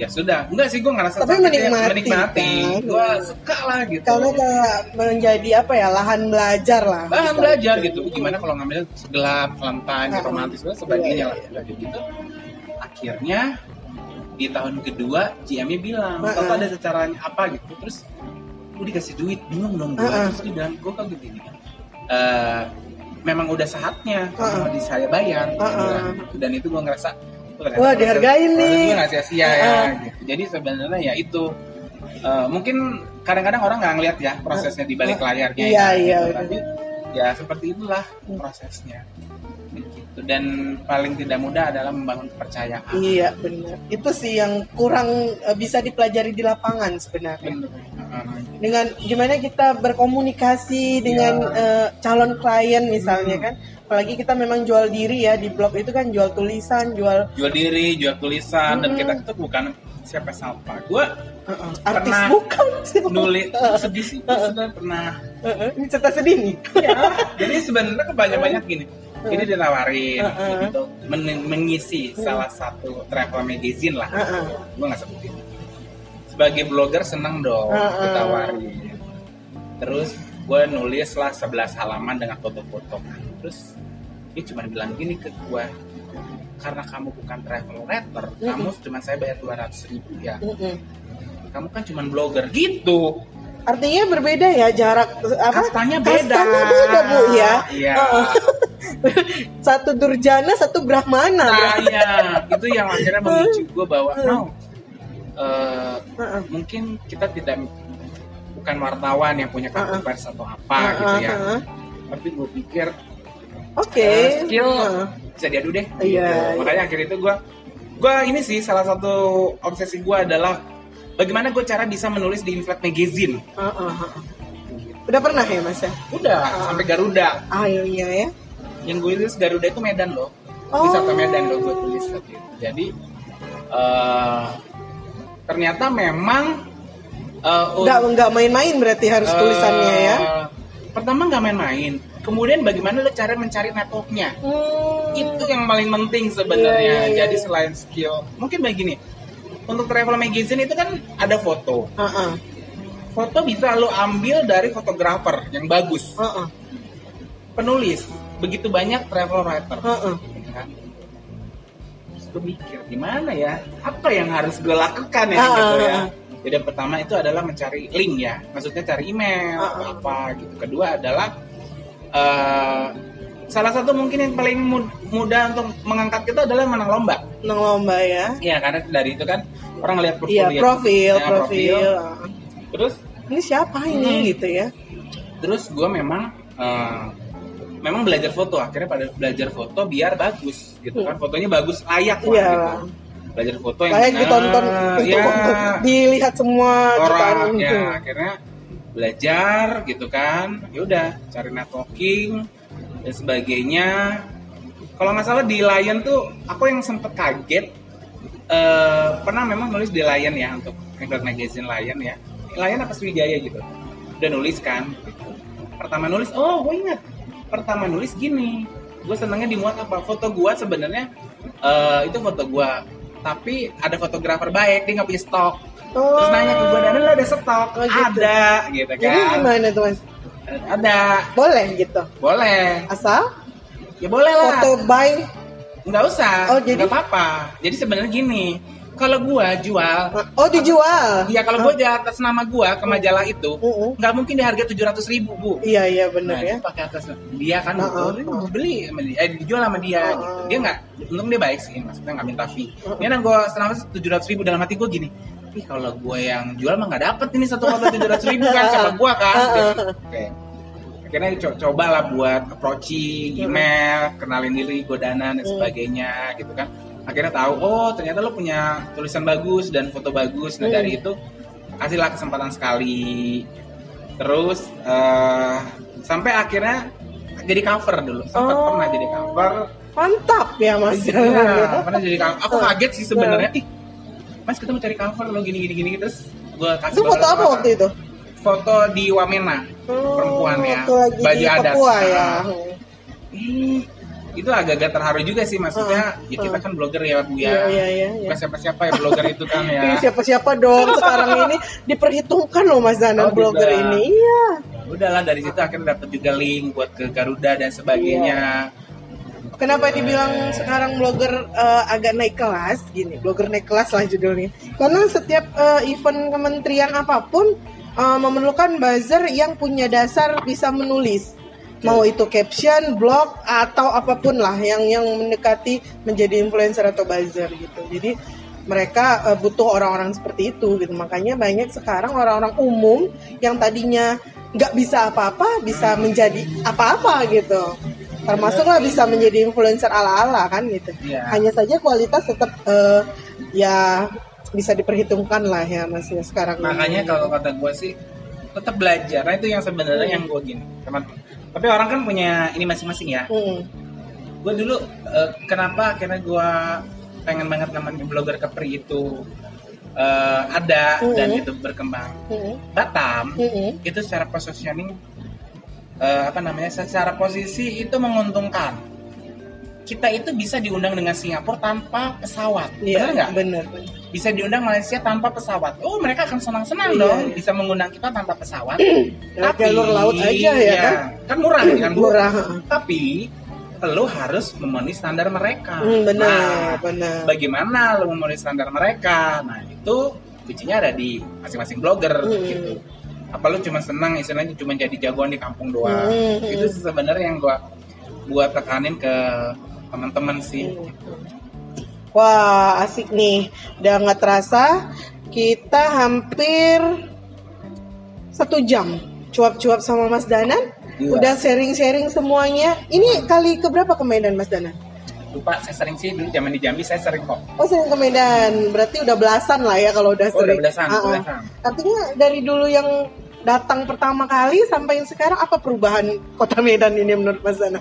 ya sudah enggak sih gue ngerasa Tapi sakit ya, menikmati, menikmati kan? gue suka lah gitu Karena kayak menjadi apa ya lahan belajar lah. bahan belajar gitu gimana kalau ngambil gelap valentine Ah, romantis dan sebagainya iya, lah iya. Udah gitu akhirnya di tahun kedua GM-nya bilang Ah, Toto ah. ada caranya apa gitu terus gue dikasih duit bingung dong gue Ah, ah. terus dia bilang gue kan gini "Eh, memang udah saatnya kalau ah. di saya bayar ah. bilang. dan itu gue ngerasa "Oh, ternyata Wah, dihargain proses nih." sia-sia ya gitu. jadi sebenarnya ya itu eh, mungkin kadang-kadang orang nggak ngeliat ya prosesnya di balik Ah, layarnya iya, ya, iya, gitu. benar. tapi ya seperti itulah prosesnya gitu dan paling tidak mudah adalah membangun kepercayaan Iya benar. Itu sih yang kurang eh, bisa dipelajari di lapangan sebenarnya. Bener. Dengan gimana kita berkomunikasi dengan Iya. eh, calon klien misalnya Hmm. kan. Apalagi kita memang jual diri ya di blog itu kan jual tulisan, jual jual diri jual tulisan dan Hmm. kita itu bukan siapa siapa gue eh, artis Pernah bukan. nulis sedih sih gue sudah pernah Eh, eh, Ini cerita sedih nih. ya jadi sebenarnya kebanyak-banyak gini ini ditawarin Heeh. gitu men- mengisi salah satu travel magazine lah Heeh. gue nggak sebutin sebagai blogger seneng dong Heeh. ditawarin terus gue nulis lah 11 halaman dengan foto-foto terus dia cuma bilang gini ke gue karena kamu bukan travel writer kamu cuma saya bayar 200 ribu ya Mm-mm. kamu kan cuma blogger gitu Artinya berbeda ya jarak apa? kastanya beda Kastanya beda bu ya. iya Heeh. satu durjana, satu brahmana. nah iya itu yang akhirnya memicu gue bahwa no eh, mungkin kita tidak bukan wartawan yang punya kartu Uh-uh. pers atau apa gitu ya tapi gue pikir Oke. eh, skill Heeh. bisa diadu deh Iya, gitu. iya. makanya akhirnya itu gue gue ini sih salah satu obsesi gue adalah bagaimana gue cara bisa menulis di Inflat Magazine heeh. Udah pernah ya mas ya? udah sampai Garuda Akhirnya ya. yang gue tulis Garuda itu Medan loh Oh. wisata Medan loh gue tulis itu. jadi eh, ternyata memang eh, Nggak nggak main-main berarti harus Eh, tulisannya ya. Pertama nggak main-main. Kemudian bagaimana lo cara mencari networknya? Hmm. Itu yang paling penting sebenarnya. Iya, iya, iya. Jadi selain skill, mungkin begini. Untuk travel magazine itu kan ada foto. Heeh, Foto bisa lo ambil dari fotografer yang bagus. heeh, Penulis, begitu banyak travel writer. heeh. ya gue mikir, gimana ya? Apa yang harus gue lakukan ya? Ah, gitu ah, ya. ah. Jadi yang pertama itu adalah mencari link ya, maksudnya cari email Ah, atau ah. apa gitu. Kedua adalah eh, salah satu mungkin yang paling mud- mudah untuk mengangkat kita adalah menang lomba. Nang lomba ya. Iya karena dari itu kan orang ngeliat profil, Iya lihat- profil, ya, profil. Heeh. Terus Ini siapa ini Hmm. gitu ya? terus gue memang eh, memang belajar foto akhirnya pada belajar foto biar bagus gitu kan fotonya bagus layak lah Hmm. Iya. gitu belajar foto yang benar, ditonton, ya dilihat semua orang ya itu. akhirnya belajar gitu kan ya udah cari networking dan sebagainya kalau nggak salah di Lion tuh aku yang sempet kaget eh, pernah memang nulis di Lion ya untuk Record Magazine Lion ya Lion apa Sriwijaya gitu udah nulis kan gitu. pertama nulis oh gue ingat pertama nulis gini gue senangnya dimuat apa? Foto gue sebenarnya eh, itu foto gue tapi ada fotografer baik dia nggak punya stok. Terus nanya ke gue dan lo ada stok? Oh, gitu. ada gitu Jadi kan. gimana tuh mas? ada. Boleh gitu. boleh. Asal? Ya boleh lah. Foto by? Nggak usah. Oh, jadi- nggak apa-apa. Jadi sebenarnya gini kalau gua jual Oh dijual. Iya kalau gua di atas nama gua ke majalah itu Uh-uh. nggak mungkin di harga tujuh ratus ribu bu. Iya iya Nah, benar ya. itu pakai atas dia kan betul, dia beli sama dia, eh, dijual sama dia Uh-uh. gitu. Dia nggak, untung dia baik sih, maksudnya nggak minta fee. Uh-uh. Dia nang gua selama tujuh ratus ribu dalam hati gua gini, ih kalau gua yang jual mah nggak dapet ini satu foto tujuh ratus ribu kan sama gua kan. Uh-uh. Oke. Akhirnya co- coba lah buat approaching, email, kenalin diri, godanan dan Hmm. sebagainya gitu kan. Akhirnya tahu, oh ternyata lo punya tulisan bagus dan foto bagus. Nah Hmm. dari itu kasihlah kesempatan sekali. Terus eh, sampai akhirnya jadi cover dulu. Sempat Oh. pernah jadi cover. Mantap ya mas. Iya, pernah jadi cover. Aku Hmm. kaget sih sebenarnya. Ih, Mas kita mau cari cover lo gini gini gini terus gue kasih Itu foto apa waktu itu? Foto di Wamena perempuan ya, baju adat. Papua ya. Ah. Itu agak-agak terharu juga sih maksudnya Ah, ya kita kan blogger ya bu Iya ya iya iya. iya. bukan siapa-siapa ya blogger itu kan ya Siapa-siapa dong sekarang ini diperhitungkan loh Mas Zanan Oh, blogger gitu. ini. Iya. udahlah dari situ akhirnya dapat juga link buat ke Garuda dan sebagainya Kenapa dibilang sekarang blogger eh, agak naik kelas gini? Blogger naik kelas lah judulnya. Karena setiap eh, event kementerian apa pun eh, memerlukan buzzer yang punya dasar bisa menulis. Mau itu caption, blog atau apa pun lah yang yang mendekati menjadi influencer atau buzzer gitu. Jadi mereka eh, butuh orang-orang seperti itu gitu. Makanya banyak sekarang orang-orang umum yang tadinya nggak bisa apa-apa bisa menjadi apa-apa gitu termasuklah bisa menjadi influencer ala-ala kan gitu. Iya. Hanya saja kualitas tetap eh, ya bisa diperhitungkan lah ya Mas ya sekarang. makanya ini. kalau kata gue sih tetap belajar nah itu yang sebenarnya yang gue gini teman tapi orang kan punya ini masing-masing ya. Mm, gue dulu eh, kenapa akhirnya gue pengen banget namanya blogger kepri itu eh, ada Mhm. dan itu berkembang. Mm, Batam mm, itu secara positioning eh, apa namanya secara posisi itu menguntungkan kita itu bisa diundang dengan Singapura tanpa pesawat Iya benar nggak benar. bisa diundang Malaysia tanpa pesawat oh mereka akan senang-senang Iya, dong iya. bisa mengundang kita tanpa pesawat Lewat jalur laut aja ya kan? kan murah kan Bu? Murah. tapi lo harus memenuhi standar mereka Hmm, benar Nah, benar. bagaimana lo memenuhi standar mereka nah itu kuncinya ada di masing-masing blogger Hmm. gitu apa lo cuma senang istilahnya cuma jadi jagoan di kampung doang Hmm. itu sebenarnya yang gua buat tekanin ke teman-teman sih Hmm. Wah asik nih. Udah nggak terasa kita hampir satu jam cuap-cuap sama Mas Danan. Iya. Udah sharing-sharing semuanya. Ini kali keberapa ke Medan Mas Danan? lupa saya sering sih dulu zaman di Jambi saya sering kok Oh sering ke Medan, berarti udah belasan lah ya kalau udah Oh, udah sering. belasan, Ah, ah. belasan. Artinya dari dulu yang datang pertama kali sampai sekarang apa perubahan kota Medan ini menurut Mas Dana?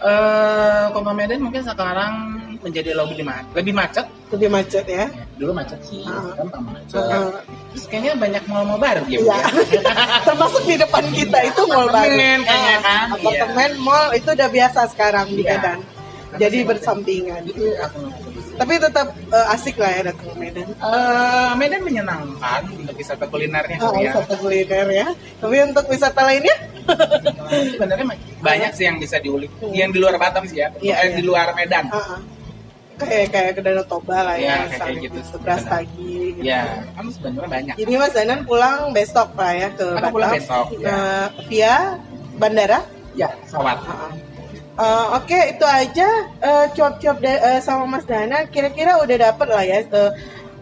Eh Kota Medan mungkin sekarang menjadi lebih macet lebih macet Lebih macet ya? dulu macet sih Ah. kan macet Ah, terus kayaknya banyak mall-mall baru ya Iya. ya Termasuk di depan kita itu mall baru. Apartemen kayaknya Ah, kan, Apartemen, mall itu udah biasa sekarang di Iya. Medan. Jadi bersampingan. itu aku Tapi tetap eh, asik lah ya datang ke Medan. Eh, Medan menyenangkan untuk wisata kulinernya Oh, ya. wisata kuliner ya. Tapi untuk wisata lainnya? Sebenarnya banyak sih yang bisa diulik. Yang di luar Batam sih ya, Iya, eh, iya. di luar Medan. Ah, ah. kayak kayak ke Danau Toba lah Iya, ya, kayak gitu, Seberas pagi. Gitu. Ya, kan sebenarnya banyak. Ini Mas Danan pulang besok lah ya ke Aku Batam. pulang besok, ya. Eh, via bandara. Ya, pesawat. Ah, ah. Eh, Oke, itu aja eh, cuap-cuap eh, sama Mas Dana. Kira-kira udah dapet lah ya eh,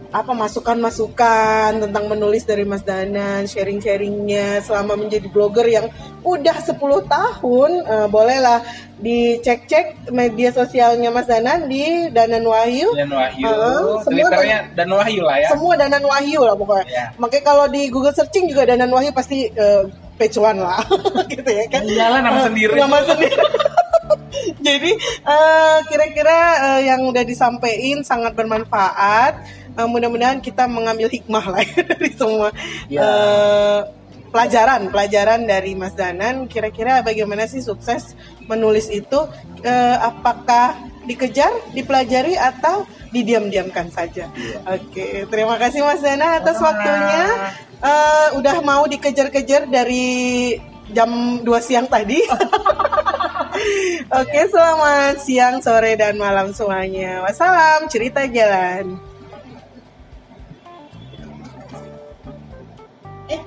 apa masukan-masukan tentang menulis dari Mas Dana, sharing-sharingnya selama menjadi blogger yang udah 10 tahun. Eh, bolehlah dicek-cek media sosialnya Mas Danan di Danan Wahyu. Dan Wahyu, Ah, semua Twitternya Wahyu lah ya. Semua Danan Wahyu lah pokoknya. Ya. Makanya kalau di Google searching juga Danan Wahyu pasti page one lah, gitu ya kan? Iyalah nama sendiri. Nama sendiri. Jadi eh, kira-kira uh, yang udah disampaikan sangat bermanfaat. Uh, mudah-mudahan kita mengambil hikmah lah ya dari semua ya. uh, pelajaran pelajaran dari Mas Danan. Kira-kira bagaimana sih sukses menulis itu? Uh, apakah dikejar, dipelajari atau didiam-diamkan saja? Ya. Oke, terima kasih Mas Danan atas waktunya. Uh, udah mau dikejar-kejar dari jam 2 siang tadi. Oke, selamat siang, sore, dan malam semuanya. Wassalam, cerita jalan. Eh.